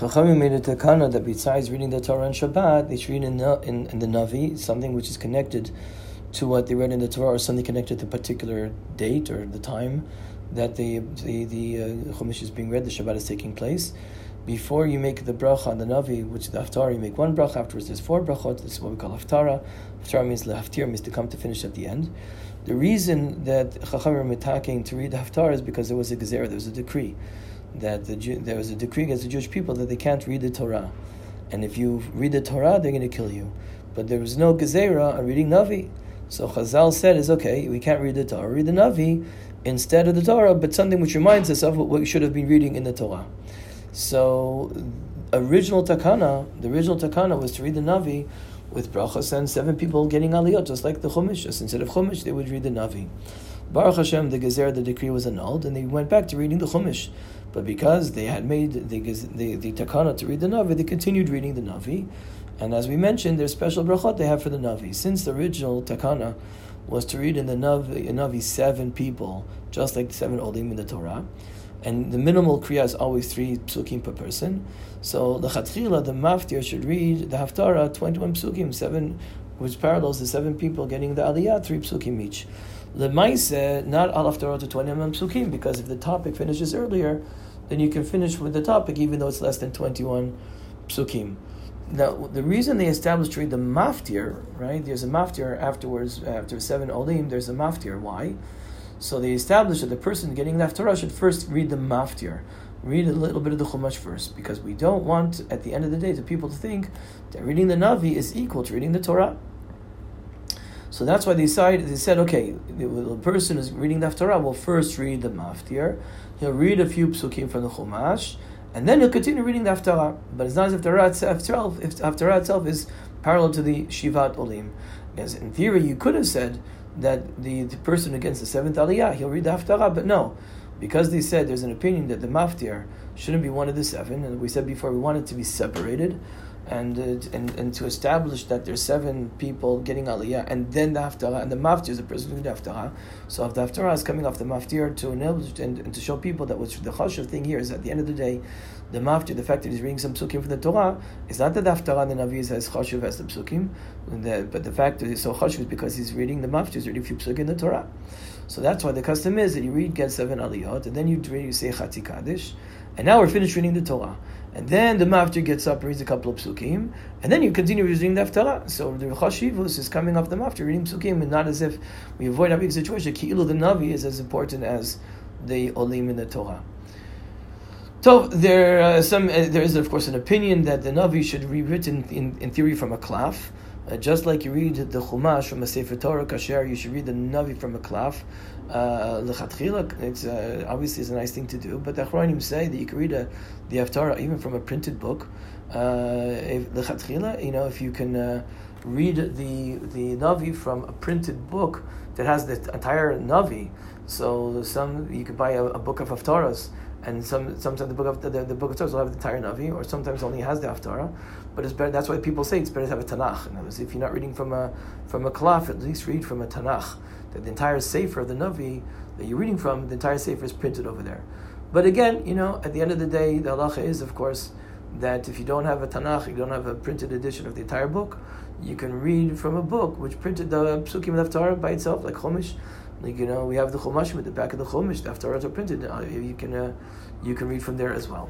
Chachamim made a takana that besides reading the Torah on Shabbat, they should read in the, in, in the Navi something which is connected to what they read in the Torah, or something connected to a particular date or the time that the the, the uh, Chumash is being read, the Shabbat is taking place. Before you make the bracha on the Navi, which the Haftarah, you make one bracha, afterwards there's four brachot, this is what we call Haftarah. Haftarah means lehaftir, means to come to finish at the end. The reason that Chachamim are attacking to read the Haftarah is because there was a gezerah, there was a decree that the Jew, there was a decree against the Jewish people that they can't read the Torah. And if you read the Torah, they're going to kill you. But there was no gezerah on reading Navi. So Chazal said is okay, we can't read the Torah, read the Navi instead of the Torah, but something which reminds us of what we should have been reading in the Torah. So original takana, the original takana was to read the Navi with brachas and seven people getting aliyot, just like the Chumash. Just instead of Chumash, they would read the Navi. Baruch Hashem, the Gezer, the decree was annulled, and they went back to reading the Chumash. But because they had made the, the, the takana to read the Navi, they continued reading the Navi. And as we mentioned, there's special brachot they have for the Navi. Since the original takana was to read in the Navi, in Navi seven people, just like the seven Olim in the Torah, and the minimal kriya is always three psukim per person. So the chatchila, the maftir should read the haftarah twenty-one psukim, seven, which parallels the seven people getting the aliyah, three psukim each. The Maise, not al haftarah to twenty-one psukim, because if the topic finishes earlier, then you can finish with the topic even though it's less than twenty-one psukim. Now, the reason they established to read the maftir, right? There's a maftir afterwards, uh, after seven olim. There's a maftir. Why? So they established that the person getting the Haftarah should first read the Maftir, read a little bit of the Chumash first, because we don't want, at the end of the day, the people to think that reading the Navi is equal to reading the Torah. So that's why they decided, they said, okay, the, the person who's reading the Haftarah will first read the Maftir, he'll read a few psukim from the Chumash, and then he'll continue reading the Haftarah. But it's not as if the Haftarah itself, if Haftarah itself is parallel to the Shivat Olim. Because in theory, you could have said that the, the person against the seventh aliyah, he'll read the haftarah, but no. Because they said there's an opinion that the maftir shouldn't be one of the seven, and we said before we want it to be separated, and uh, and, and to establish that there's seven people getting aliyah, and then the haftarah, and the maftir is the person doing the haftarah. So the haftarah is coming off the maftir to enable and, and to show people that what's the chashuv thing here is at the end of the day, the maftir, the fact that he's reading some psukim from the Torah, is not that the haftarah the navi is as chashuv as the psukim, the, but the fact that he's so chashuv is because he's reading the maftir, he's reading a few psukim in the Torah. So that's why the custom is that you read get seven aliyot, and then you read, you say chatzi kaddish, and now we're finished reading the Torah. And then the maftir gets up, reads a couple of psukim, and then you continue reading the haftarah. So the chashivus is coming off the maftir, reading psukim, and not as if we avoid having a situation. Ki'ilu the navi is as important as the olim in the Torah. So there, uh, some uh, there is of course an opinion that the navi should be written in, in theory from a klaf. Uh, just like you read the Chumash from a Sefer Torah Kasher, you should read the Navi from a Klaf. Uh, it's uh, obviously it's a nice thing to do, but the Achronim say that you can read a, the Haftarah even from a printed book. Lechatchila, you know, if you can uh, read the the Navi from a printed book that has the entire Navi, so some you could buy a, a book of Haftarahs and some sometimes the book of the, the book of Torah will have the entire Navi, or sometimes only has the Haftarah. But it's better. That's why people say it's better to have a Tanakh. In other words, if you're not reading from a from a Kalaf, at least read from a Tanakh. That the entire Sefer of the Navi that you're reading from, the entire Sefer is printed over there. But again, you know, at the end of the day, the halacha is, of course, that if you don't have a Tanakh, you don't have a printed edition of the entire book, you can read from a book which printed the Psukim of Torah by itself, like Chumash. Like you know, we have the Chumashim at the back of the Chumash. The Haftarahs are printed. Uh, you can uh, you can read from there as well.